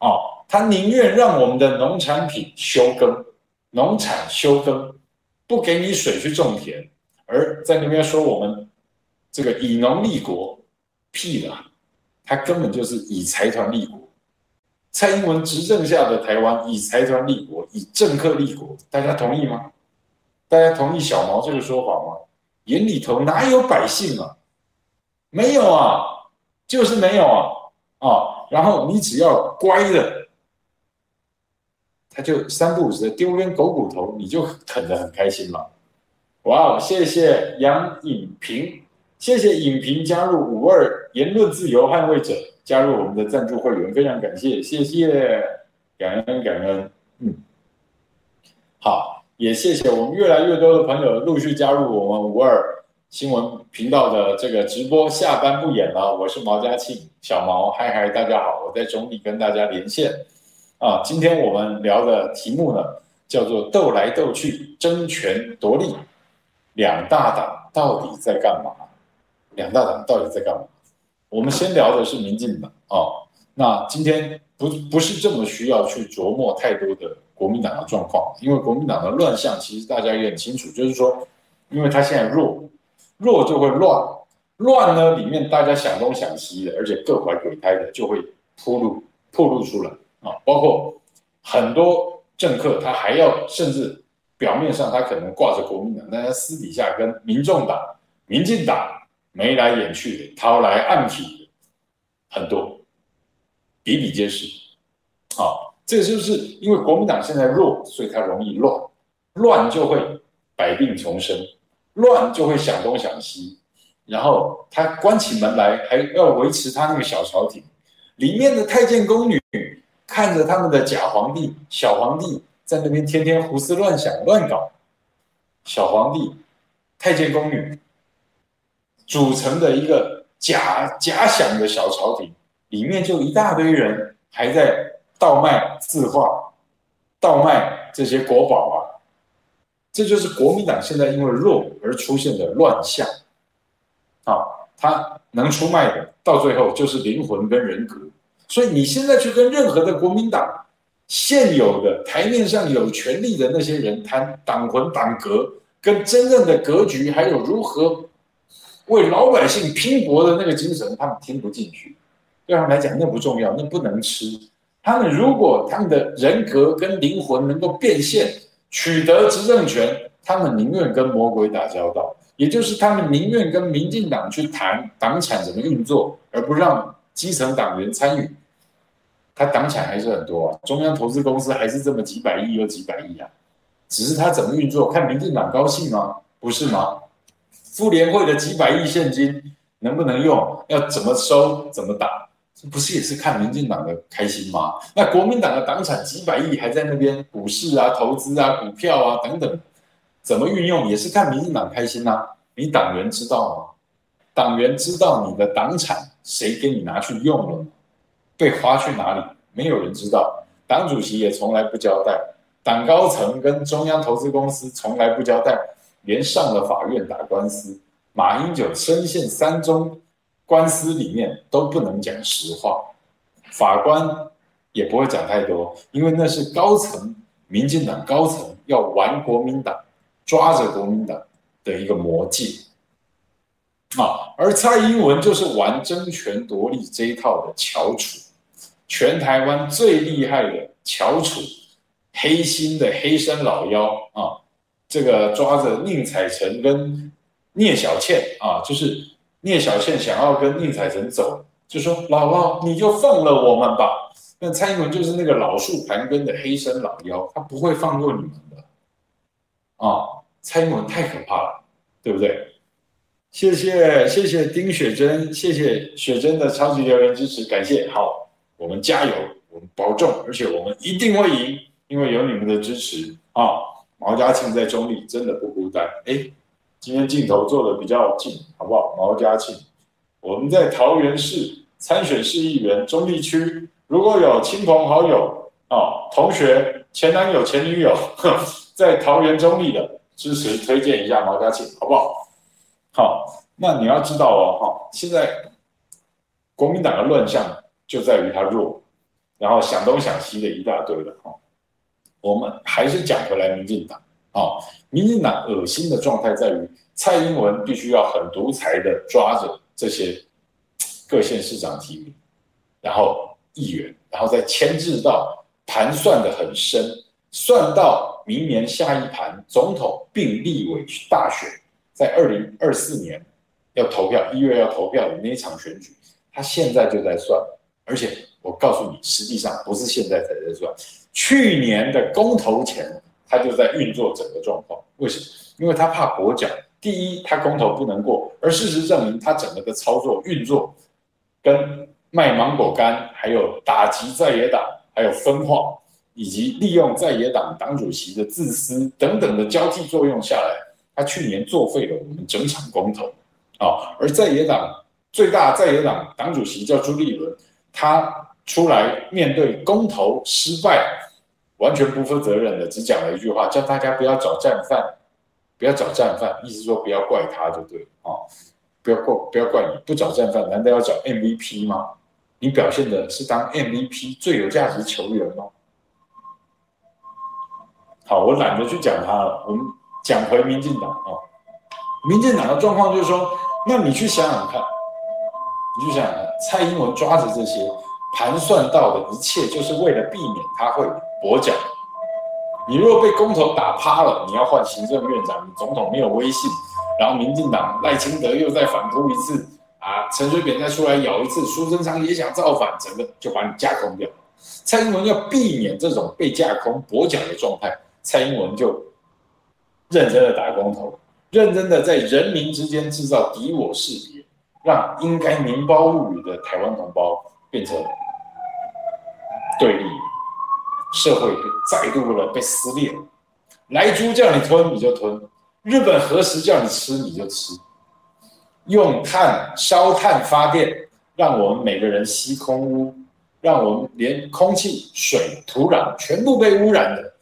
哦，他宁愿让我们的农产品休耕，农产休耕，不给你水去种田，而在那边说我们这个以农立国，屁啦！他根本就是以财团立国。蔡英文执政下的台湾以财团立国，以政客立国，大家同意吗？大家同意小毛这个说法吗？眼里头哪有百姓啊？没有啊，就是没有啊啊！然后你只要乖的，他就三不五时丢根狗骨头，你就啃得很开心嘛。哇哦，谢谢杨颖平，谢谢颖平加入五二言论自由捍卫者，加入我们的赞助会员，非常感谢，谢谢，感恩感恩，嗯，好，也谢谢我们越来越多的朋友陆续加入我们五二。新闻频道的这个直播下班不演了，我是毛家庆，小毛，嗨嗨，大家好，我在中立跟大家连线啊。今天我们聊的题目呢，叫做斗来斗去，争权夺利，两大党到底在干嘛？两大党到底在干嘛？我们先聊的是民进党啊。那今天不不是这么需要去琢磨太多的国民党的状况，因为国民党的乱象其实大家也很清楚，就是说，因为他现在弱。弱就会乱，乱呢里面大家想东想西的，而且各怀鬼胎的就会铺路铺路出来啊！包括很多政客，他还要甚至表面上他可能挂着国民党，但他私底下跟民众党、民进党眉来眼去的，掏来暗去的很多，比比皆是！这就是因为国民党现在弱，所以他容易乱，乱就会百病丛生。乱就会想东想西，然后他关起门来还要维持他那个小朝廷，里面的太监宫女看着他们的假皇帝、小皇帝在那边天天胡思乱想、乱搞，小皇帝、太监宫女组成的一个假假想的小朝廷，里面就一大堆人还在倒卖字画、倒卖这些国宝啊。这就是国民党现在因为弱而出现的乱象，啊，他能出卖的到最后就是灵魂跟人格，所以你现在去跟任何的国民党现有的台面上有权力的那些人谈党魂党格，跟真正的格局，还有如何为老百姓拼搏的那个精神，他们听不进去，对他们来讲那不重要，那不能吃。他们如果他们的人格跟灵魂能够变现。取得执政权，他们宁愿跟魔鬼打交道，也就是他们宁愿跟民进党去谈党产怎么运作，而不让基层党员参与。他党产还是很多啊，中央投资公司还是这么几百亿又几百亿啊，只是他怎么运作，看民进党高兴吗？不是吗？妇联会的几百亿现金能不能用？要怎么收？怎么打？不是也是看民进党的开心吗？那国民党的党产几百亿还在那边股市啊、投资啊、股票啊等等，怎么运用也是看民进党开心呐、你党员知道吗？党员知道你的党产谁给你拿去用了？被花去哪里？没有人知道。党主席也从来不交代，党高层跟中央投资公司从来不交代，连上了法院打官司，马英九深陷三中。官司里面都不能讲实话，法官也不会讲太多，因为那是高层，民进党高层要玩国民党，抓着国民党的一个魔戒啊。而蔡英文就是玩争权夺利这一套的翘楚，全台湾最厉害的翘楚，黑心的黑山老妖啊，这个抓着宁采臣跟聂小倩啊，就是。聂小倩想要跟宁采臣走，就说姥姥你就放了我们吧。那蔡英文就是那个老树盘根的黑山老妖，他不会放过你们的。啊，蔡英文太可怕了，对不对？谢谢谢谢丁雪珍，谢谢雪珍的超级留言支持，感谢。好，我们加油，我们保重，而且我们一定会赢，因为有你们的支持啊。毛家庆在中立真的不孤单，哎。今天镜头做的比较近，好不好？毛嘉庆，我们在桃园市参选市议员，中坜区如果有亲朋好友哦，同学、前男友、前女友 (laughs) 在桃园中坜的，支持推荐一下毛嘉庆，好不好？好，那你要知道哦，哈，现在国民党的乱象就在于他弱，然后想东想西的一大堆了，哈。我们还是讲回来，民进党啊，民进党恶心的状态在于蔡英文必须要很独裁的抓着这些各县市长提名，然后议员，然后再牵制到盘算的很深，算到明年下一盘总统并立委大选，在二零二四年要投票，一月要投票的那一场选举，他现在就在算，而且我告诉你，实际上不是现在才在算。去年的公投前，他就在运作整个状况。为什么？因为他怕跛脚。第一，他公投不能过；而事实证明，他整个的操作运作，跟卖芒果干，还有打击在野党，还有分化，以及利用在野党党主席的自私等等的交替作用下来，他去年作废了我们整场公投啊。而在野党最大在野党党主席叫朱立伦，他出来面对公投失败。完全不负责任的，只讲了一句话，叫大家不要找战犯，不要找战犯，意思说不要怪他就对啊，不要怪不要怪你，不找战犯，难道要找 MVP 吗？你表现的是当 MVP 最有价值球员吗？好，我懒得去讲他了，我们讲回民进党啊，民进党的状况就是说，那你去想想看，你去想想看，蔡英文抓着这些盘算到的一切，就是为了避免他会。跛脚，你若被公投打趴了，你要换行政院长，你总统没有威信，然后民进党赖清德又再反扑一次啊，陈水扁再出来咬一次，苏贞昌也想造反，整个就把你架空掉。蔡英文要避免这种被架空跛脚的状态，蔡英文就认真的打公投，认真的在人民之间制造敌我识别，让应该民胞物语的台湾同胞变成对立。社会再度的被撕裂，来猪叫你吞你就吞，日本何时叫你吃你就吃，用碳烧炭发电，让我们每个人吸空污，让我们连空气、水、土壤全部被污染的，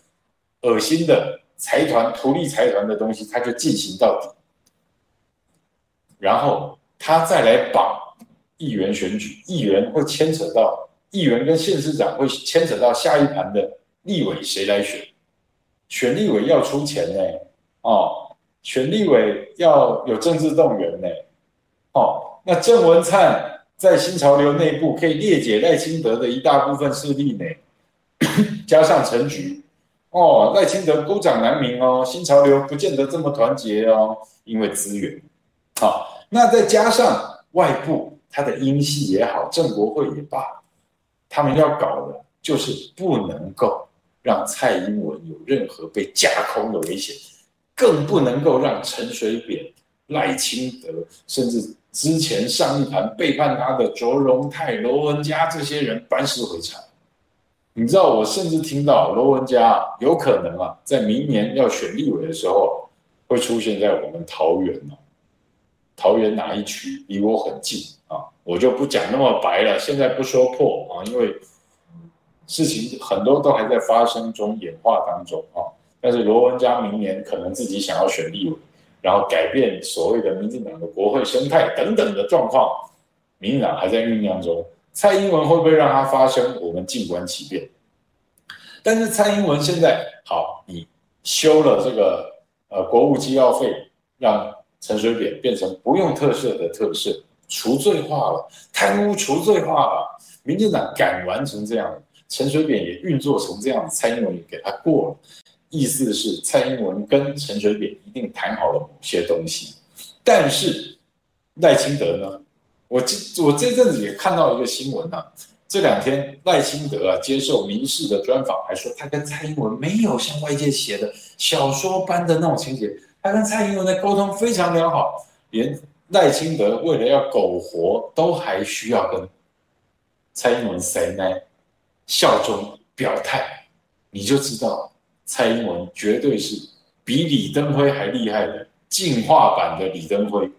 恶心的财团、图利财团的东西，他就进行到底，然后他再来绑议员选举，议员会牵扯到。议员跟县市长会牵扯到下一盘的立委谁来选？选立委要出钱呢，哦，选立委要有政治动员呢，哦，那郑文灿在新潮流内部可以列解赖清德的一大部分势力呢，(coughs) 加上陈菊，哦，赖清德孤掌难鸣哦，新潮流不见得这么团结哦，因为资源，好、哦，那再加上外部他的英系也好，郑国会也罢。他们要搞的就是不能够让蔡英文有任何被架空的危险，更不能够让陈水扁、赖清德，甚至之前上一盘背叛他的卓荣泰、罗文嘉这些人班师回朝。你知道，我甚至听到罗文嘉有可能啊，在明年要选立委的时候，会出现在我们桃园哦。桃园哪一区离我很近？我就不讲那么白了，现在不说破啊，因为事情很多都还在发生中、演化当中啊。但是罗文嘉明年可能自己想要选立委，然后改变所谓的民进党的国会生态等等的状况，民进党还在酝酿中。蔡英文会不会让它发生？我们静观其变。但是蔡英文现在好，你修了这个呃国务机要费，让陈水扁变成不用特赦的特赦。除罪化了，贪污除罪化了，民进党敢完成这样，陈水扁也运作成这样，蔡英文也给他过了。意思是蔡英文跟陈水扁一定谈好了某些东西，但是赖清德呢？我这我这阵子也看到一个新闻啊，这两天赖清德啊接受民视的专访，还说他跟蔡英文没有像外界写的小说般的那种情节，他跟蔡英文的沟通非常良好，连。赖清德为了要苟活，都还需要跟蔡英文谁呢效忠表态，你就知道蔡英文绝对是比李登辉还厉害的进化版的李登辉。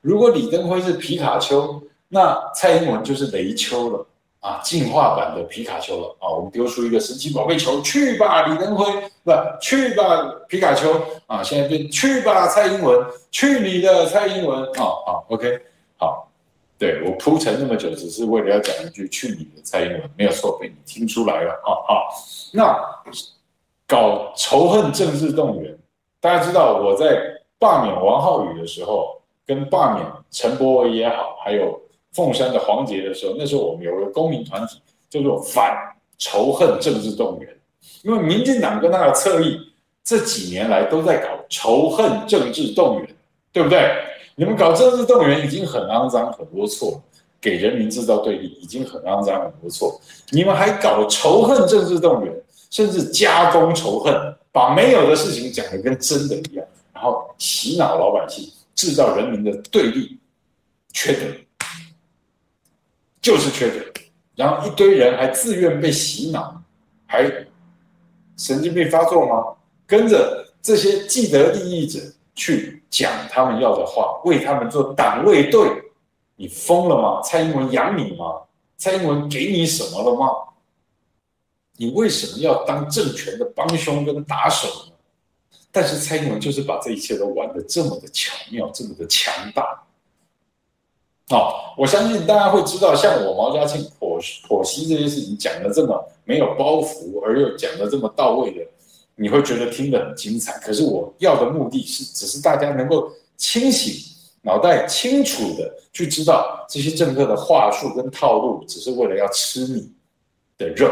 如果李登辉是皮卡丘，那蔡英文就是雷丘了啊，进化版的皮卡丘了啊！我们丢出一个神奇宝贝球，去吧，李登辉，不，去吧，皮卡丘啊！现在变去吧，蔡英文，去你的蔡英文啊！好，OK，好，对，我铺陈那么久，只是为了要讲一句去你的蔡英文，没有错，被你听出来了啊！好，那搞仇恨政治动员，大家知道我在罢免王浩宇的时候，跟罢免陈柏惟也好，还有。凤山的黄杰的时候，那时候我们有个公民团体叫做反仇恨政治动员，因为民进党跟他的侧翼这几年来都在搞仇恨政治动员，对不对？你们搞政治动员已经很肮脏很龌龊，给人民制造对立已经很肮脏很龌龊，你们还搞仇恨政治动员，甚至加工仇恨，把没有的事情讲得跟真的一样，然后洗脑老百姓，制造人民的对立、缺德。就是缺德，然后一堆人还自愿被洗脑，还神经病发作吗？跟着这些既得利益者去讲他们要的话，为他们做党卫队，你疯了吗？蔡英文养你吗？蔡英文给你什么了吗？你为什么要当政权的帮凶跟打手呢？但是蔡英文就是把这一切都玩得这么的巧妙，这么的强大。哦，我相信大家会知道，像我毛家庆剖剖析这些事情讲的这么没有包袱，而又讲的这么到位的，你会觉得听得很精彩。可是我要的目的是，只是大家能够清醒，脑袋清楚的去知道这些政客的话术跟套路，只是为了要吃你的肉，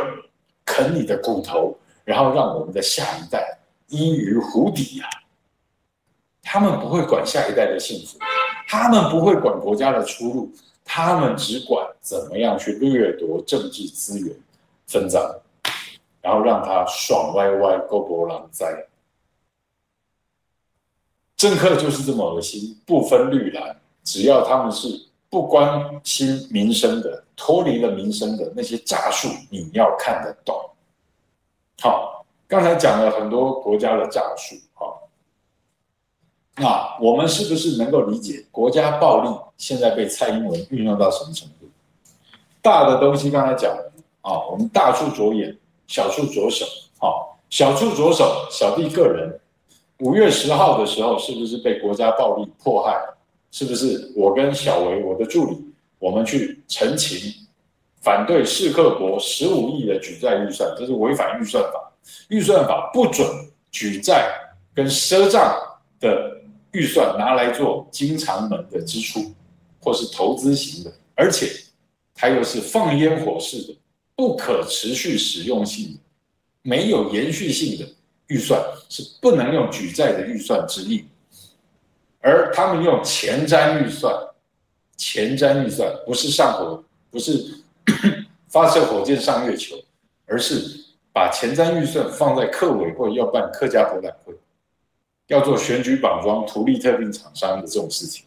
啃你的骨头，然后让我们的下一代依于湖底呀、啊。他们不会管下一代的幸福。他们不会管国家的出路，他们只管怎么样去掠夺政治资源分赃，然后让他爽歪歪、勾脖狼灾。政客就是这么恶心，不分绿蓝，只要他们是不关心民生的、脱离了民生的那些诈术，你要看得懂。好，刚才讲了很多国家的诈术，那我们是不是能够理解国家暴力现在被蔡英文运用到什么程度？大的东西刚才讲了啊，我们大处着眼，小处着手啊，小处着手，小弟个人，五月十号的时候是不是被国家暴力迫害？是不是我跟小维我的助理，我们去陈情，反对世克国十五亿的举债预算，这是违反预算法，预算法不准举债跟赊账的。预算拿来做经常门的支出，或是投资型的，而且它又是放烟火式的，不可持续使用性的，没有延续性的预算是不能用举债的预算之一。而他们用前瞻预算，前瞻预算不是上火，不是 (coughs) 发射火箭上月球，而是把前瞻预算放在客委会要办客家博览会。要做选举绑桩、图利特定厂商的这种事情，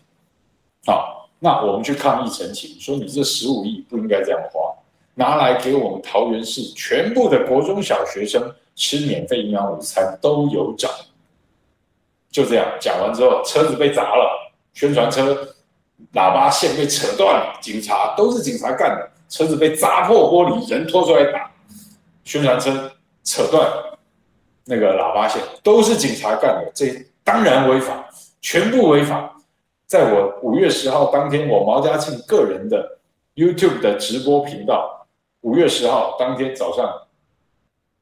好，那我们去抗议陈情，说你这十五亿不应该这样花，拿来给我们桃园市全部的国中小学生吃免费营养午餐都有涨。就这样讲完之后，车子被砸了，宣传车喇叭线被扯断了，警察都是警察干的，车子被砸破玻璃，人拖出来打，宣传车扯断。那个喇叭线都是警察干的，这当然违法，全部违法。在我五月十号当天，我毛家庆个人的 YouTube 的直播频道，五月十号当天早上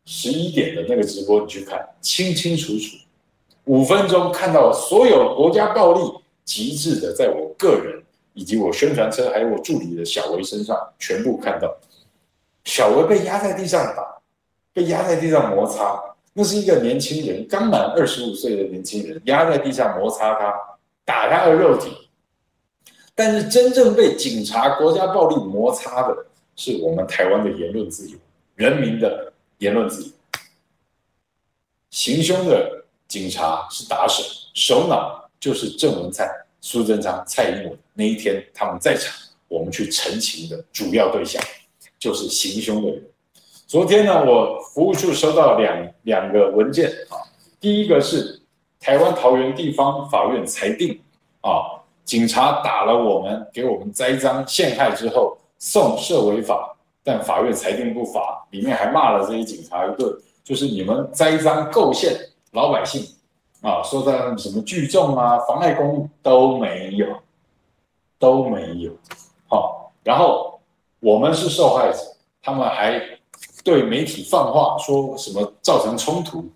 十一点的那个直播，你去看，清清楚楚，五分钟看到所有国家暴力极致的，在我个人以及我宣传车还有我助理的小维身上全部看到，小维被压在地上打，被压在地上摩擦。那是一个年轻人，刚满二十五岁的年轻人，压在地上摩擦他，打他的肉体。但是真正被警察国家暴力摩擦的，是我们台湾的言论自由，人民的言论自由。行凶的警察是打手，首脑就是郑文灿、苏贞昌、蔡英文。那一天他们在场，我们去陈情的主要对象就是行凶的人。昨天呢，我服务处收到两两个文件啊，第一个是台湾桃园地方法院裁定啊，警察打了我们，给我们栽赃陷害之后，送涉违法，但法院裁定不罚，里面还骂了这些警察一顿，就是你们栽赃构陷老百姓啊，说在什么聚众啊，妨碍公务都没有，都没有。好，然后我们是受害者，他们还对媒体放话，说什么造成冲突，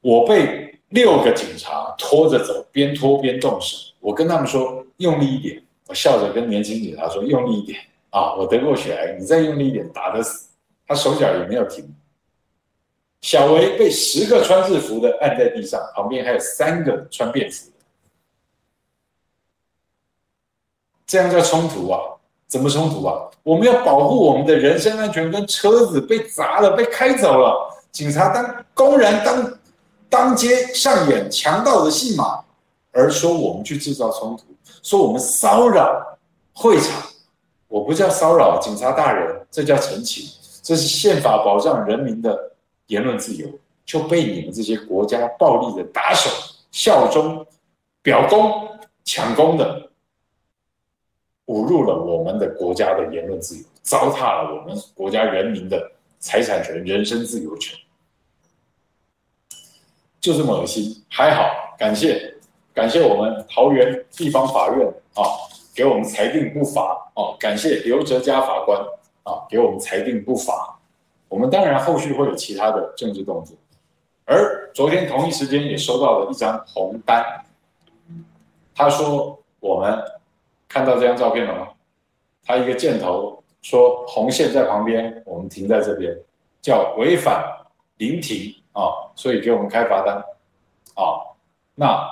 我被。六个警察拖着走，边拖边动手。我跟他们说用力一点，我笑着跟年轻警察说用力一点啊！我得过血癌，你再用力一点，打得死。他手脚也没有停。小维被十个穿制服的按在地上，旁边还有三个穿便服的，这样叫冲突啊？怎么冲突啊？我们要保护我们的人身安全，跟车子被砸了、被开走了，警察当公然当。当街上演强盗的戏码，而说我们去制造冲突，说我们骚扰会场，我不叫骚扰，警察大人，这叫陈情，这是宪法保障人民的言论自由，就被你们这些国家暴力的打手、效忠、表功、抢功的，侮辱了我们的国家的言论自由，糟蹋了我们国家人民的财产权、人身自由权。就这么恶心，还好，感谢感谢我们桃园地方法院啊，给我们裁定不罚哦，感谢刘哲嘉法官啊，给我们裁定不罚。我们当然后续会有其他的政治动作，而昨天同一时间也收到了一张红单，他说我们看到这张照片了吗？他一个箭头说红线在旁边，我们停在这边，叫违反临停。啊，所以给我们开罚单，啊，那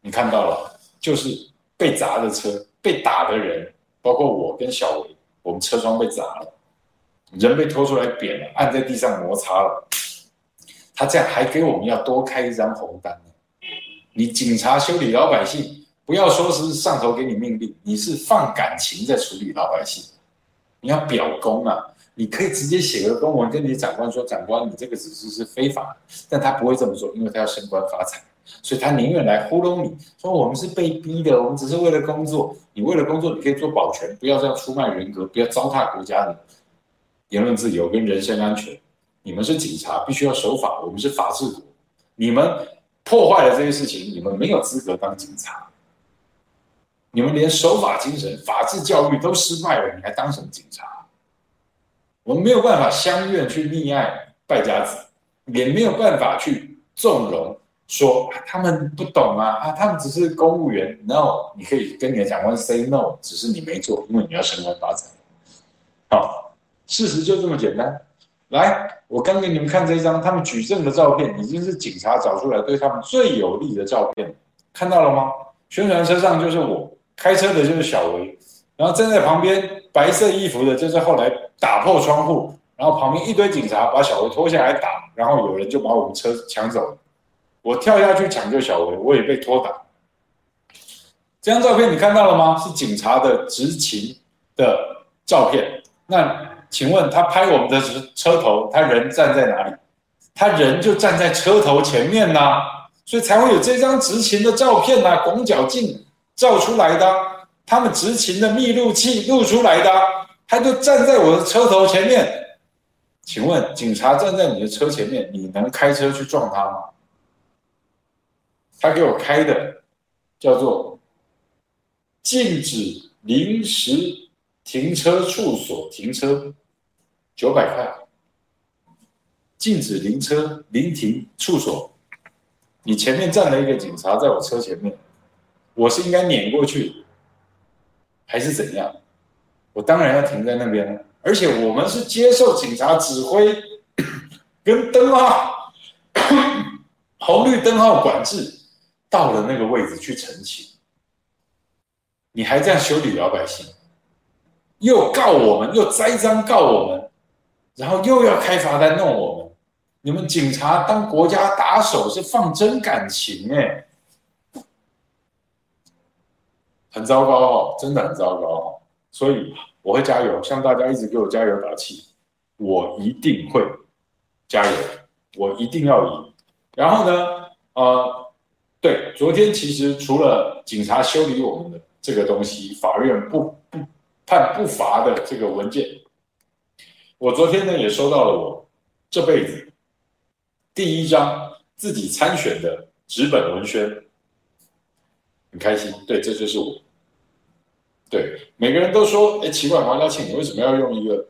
你看到了，就是被砸的车，被打的人，包括我跟小维，我们车窗被砸了，人被拖出来扁了，按在地上摩擦了，他这样还给我们要多开一张红单呢？你警察修理老百姓，不要说是上头给你命令，你是放感情在处理老百姓，你要表功啊。你可以直接写个公文跟你长官说：“长官，你这个指示是非法。”但他不会这么做，因为他要升官发财，所以他宁愿来糊弄你说：“我们是被逼的，我们只是为了工作。你为了工作，你可以做保全，不要这样出卖人格，不要糟蹋国家的言论自由跟人身安全。你们是警察，必须要守法。我们是法治国，你们破坏了这些事情，你们没有资格当警察。你们连守法精神、法治教育都失败了，你还当什么警察？”我们没有办法相愿去溺爱败家子，也没有办法去纵容说他们不懂啊啊，他们只是公务员。No，你可以跟你的长官 say no，只是你没做，因为你要升官发财。好，事实就这么简单。来，我刚给你们看这一张他们举证的照片，已经是警察找出来对他们最有利的照片，看到了吗？宣传车上就是我，开车的就是小维。然后站在旁边白色衣服的，就是后来打破窗户，然后旁边一堆警察把小维拖下来打，然后有人就把我们车抢走了。我跳下去抢救小维，我也被拖打。这张照片你看到了吗？是警察的执勤的照片。那请问他拍我们的车头，他人站在哪里？他人就站在车头前面呐、所以才会有这张执勤的照片呐、啊，广角镜照出来的。他们执勤的密录器录出来的，他就站在我的车头前面。请问，警察站在你的车前面，你能开车去撞他吗？他给我开的叫做禁止临时停车处所停车，九百块。禁止临车临停处所，你前面站了一个警察在我车前面，我是应该碾过去。还是怎样？我当然要停在那边了，而且我们是接受警察指挥，(coughs) 跟灯号、(coughs) 红绿灯号管制，到了那个位置去澄清。你还这样修理老百姓，又告我们，又栽赃告我们，然后又要开罚单弄我们。你们警察当国家打手是放真感情哎。很糟糕哦，真的很糟糕哦，所以我会加油，向大家一直给我加油打气，我一定会加油，我一定要赢。然后呢，呃，对，昨天其实除了警察修理我们的这个东西，法院不不判不罚的这个文件。我昨天呢也收到了我这辈子第一张自己参选的纸本文宣，很开心。对，这就是我。对，每个人都说，哎，奇怪，黄家庆，你为什么要用一个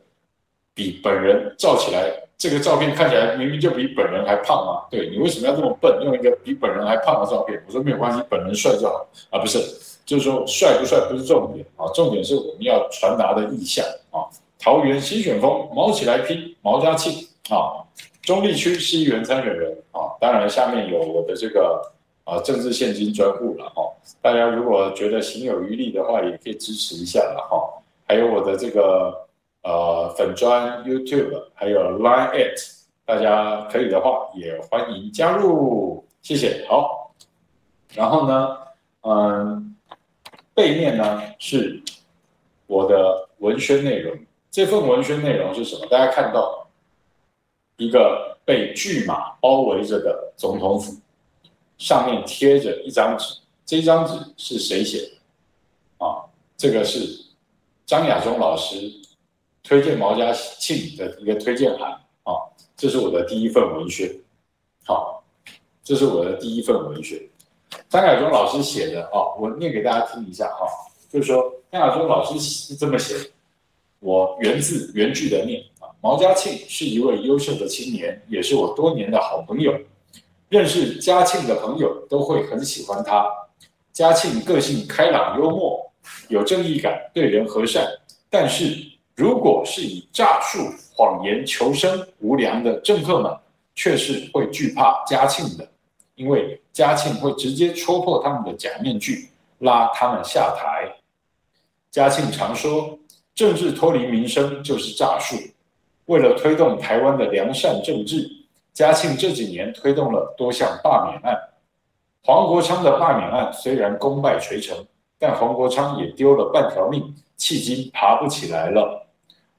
比本人照起来，这个照片看起来明明就比本人还胖啊？对，你为什么要这么笨，用一个比本人还胖的照片？我说没有关系，本人帅就好啊，不是，就是说帅不帅不是重点啊，重点是我们要传达的意向啊。桃园新选风，毛起来拼，毛家庆啊，中立区市议员参选人啊，当然下面有我的这个。啊，政治献金专户了哈，大家如果觉得行有余力的话，也可以支持一下了哈。还有我的这个呃粉专 YouTube，还有 Line It，大家可以的话也欢迎加入，谢谢。好，然后呢，嗯，背面呢是我的文宣内容，这份文宣内容是什么？大家看到一个被巨马包围着的总统府。上面贴着一张纸，这张纸是谁写的？啊，这个是张亚中老师推荐毛家庆的一个推荐函啊，这是我的第一份文学，好，这是我的第一份文学，张亚中老师写的啊，我念给大家听一下啊，就是说张亚中老师是这么写的，我原字原句的念啊，毛家庆是一位优秀的青年，也是我多年的好朋友。认识嘉庆的朋友都会很喜欢他。嘉庆个性开朗幽默，有正义感，对人和善。但是，如果是以诈术、谎言求生无良的政客们，却是会惧怕嘉庆的，因为嘉庆会直接戳破他们的假面具，拉他们下台。嘉庆常说，政治脱离民生就是诈术。为了推动台湾的良善政治。嘉庆这几年推动了多项罢免案，黄国昌的罢免案虽然功败垂成，但黄国昌也丢了半条命，迄今爬不起来了。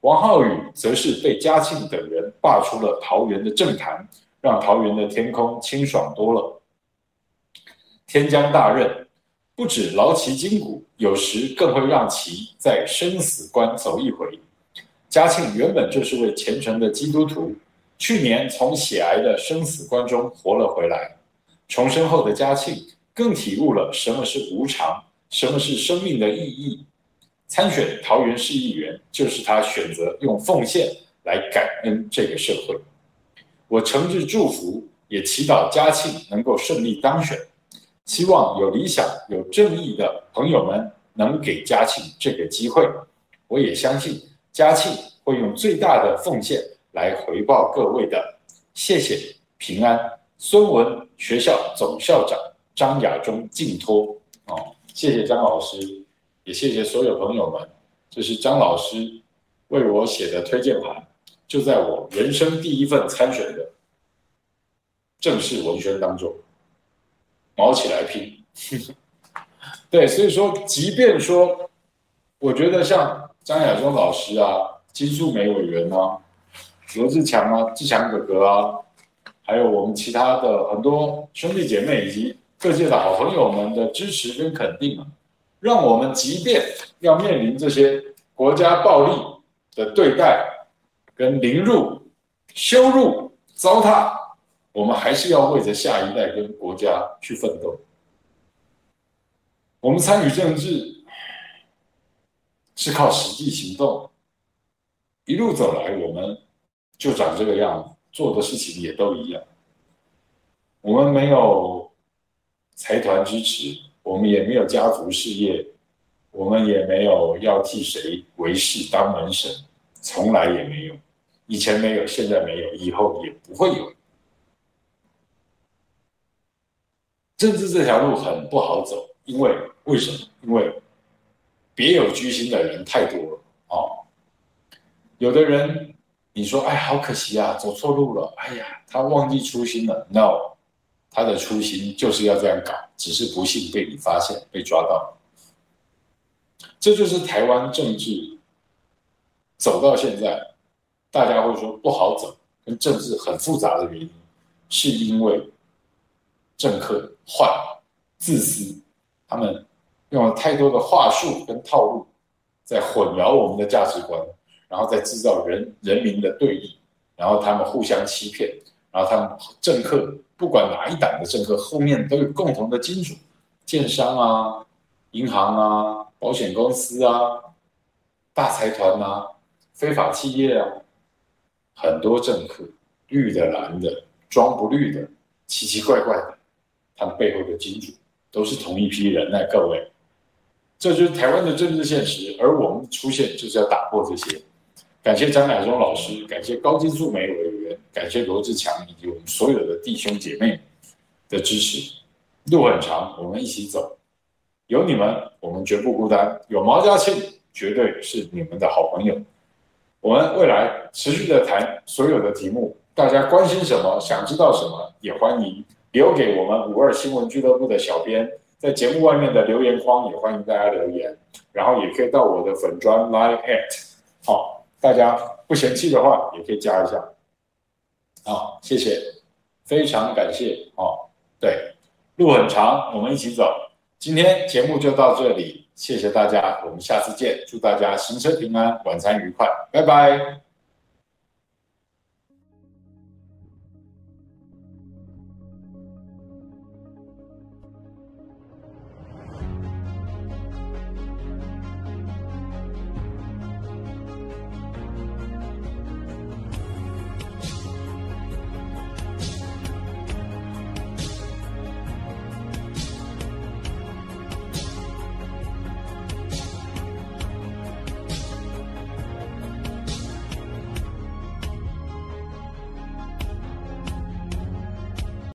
王浩宇则是被嘉庆等人罢出了桃园的政坛，让桃园的天空清爽多了。天将大任，不止劳其筋骨，有时更会让其在生死关走一回。嘉庆原本就是位虔诚的基督徒。去年从血癌的生死关中活了回来，重生后的嘉庆更体悟了什么是无常，什么是生命的意义。参选桃园市议员，就是他选择用奉献来感恩这个社会。我诚挚祝福，也祈祷嘉庆能够顺利当选。希望有理想、有正义的朋友们能给嘉庆这个机会。我也相信嘉庆会用最大的奉献。来回报各位的，谢谢平安。孙文学校总校长张亚中敬托哦，谢谢张老师，也谢谢所有朋友们。这是张老师为我写的推荐函，就在我人生第一份参选的正式文宣当中，卯起来拼。(laughs) 对，所以说，即便说，我觉得像张亚中老师啊，金素梅委员啊。罗志强啊，志强哥哥啊，还有我们其他的很多兄弟姐妹以及各界的好朋友们的支持跟肯定啊，让我们即便要面临这些国家暴力的对待、跟凌辱、羞辱、糟蹋，我们还是要为着下一代跟国家去奋斗。我们参与政治是靠实际行动，一路走来，我们。就长这个样子，做的事情也都一样。我们没有财团支持，我们也没有家族事业，我们也没有要替谁为事当门神，从来也没有。以前没有，现在没有，以后也不会有。政治这条路很不好走，因为为什么？因为别有居心的人太多了哦。有的人。你说，哎，好可惜啊，走错路了。哎呀，他忘记初心了。No，他的初心就是要这样搞，只是不幸被你发现，被抓到。这就是台湾政治走到现在，大家会说不好走，跟政治很复杂的原因，是因为政客坏、自私、他们用了太多的话术跟套路，在混淆我们的价值观，然后再制造人人民的对立，然后他们互相欺骗，然后他们政客不管哪一党的政客，后面都有共同的金主，建商啊、银行啊、保险公司啊、大财团啊、非法企业啊，很多政客，绿的、蓝的、装不绿的，奇奇怪怪的，他们背后的金主都是同一批人呢，各位。这就是台湾的政治现实，而我们出现就是要打破这些。感谢张亚中老师，感谢高金素梅委员，感谢罗志强以及我们所有的弟兄姐妹的支持。路很长，我们一起走。有你们，我们绝不孤单。有毛家庆，绝对是你们的好朋友。我们未来持续的谈所有的题目，大家关心什么，想知道什么，也欢迎留给我们五二新闻俱乐部的小编。在节目外面的留言框也欢迎大家留言，然后也可以到我的粉专 line at，好，大家不嫌弃的话也可以加一下，好，谢谢，非常感谢，哦，对，路很长，我们一起走，今天节目就到这里，谢谢大家，我们下次见，祝大家行车平安，晚餐愉快，拜拜。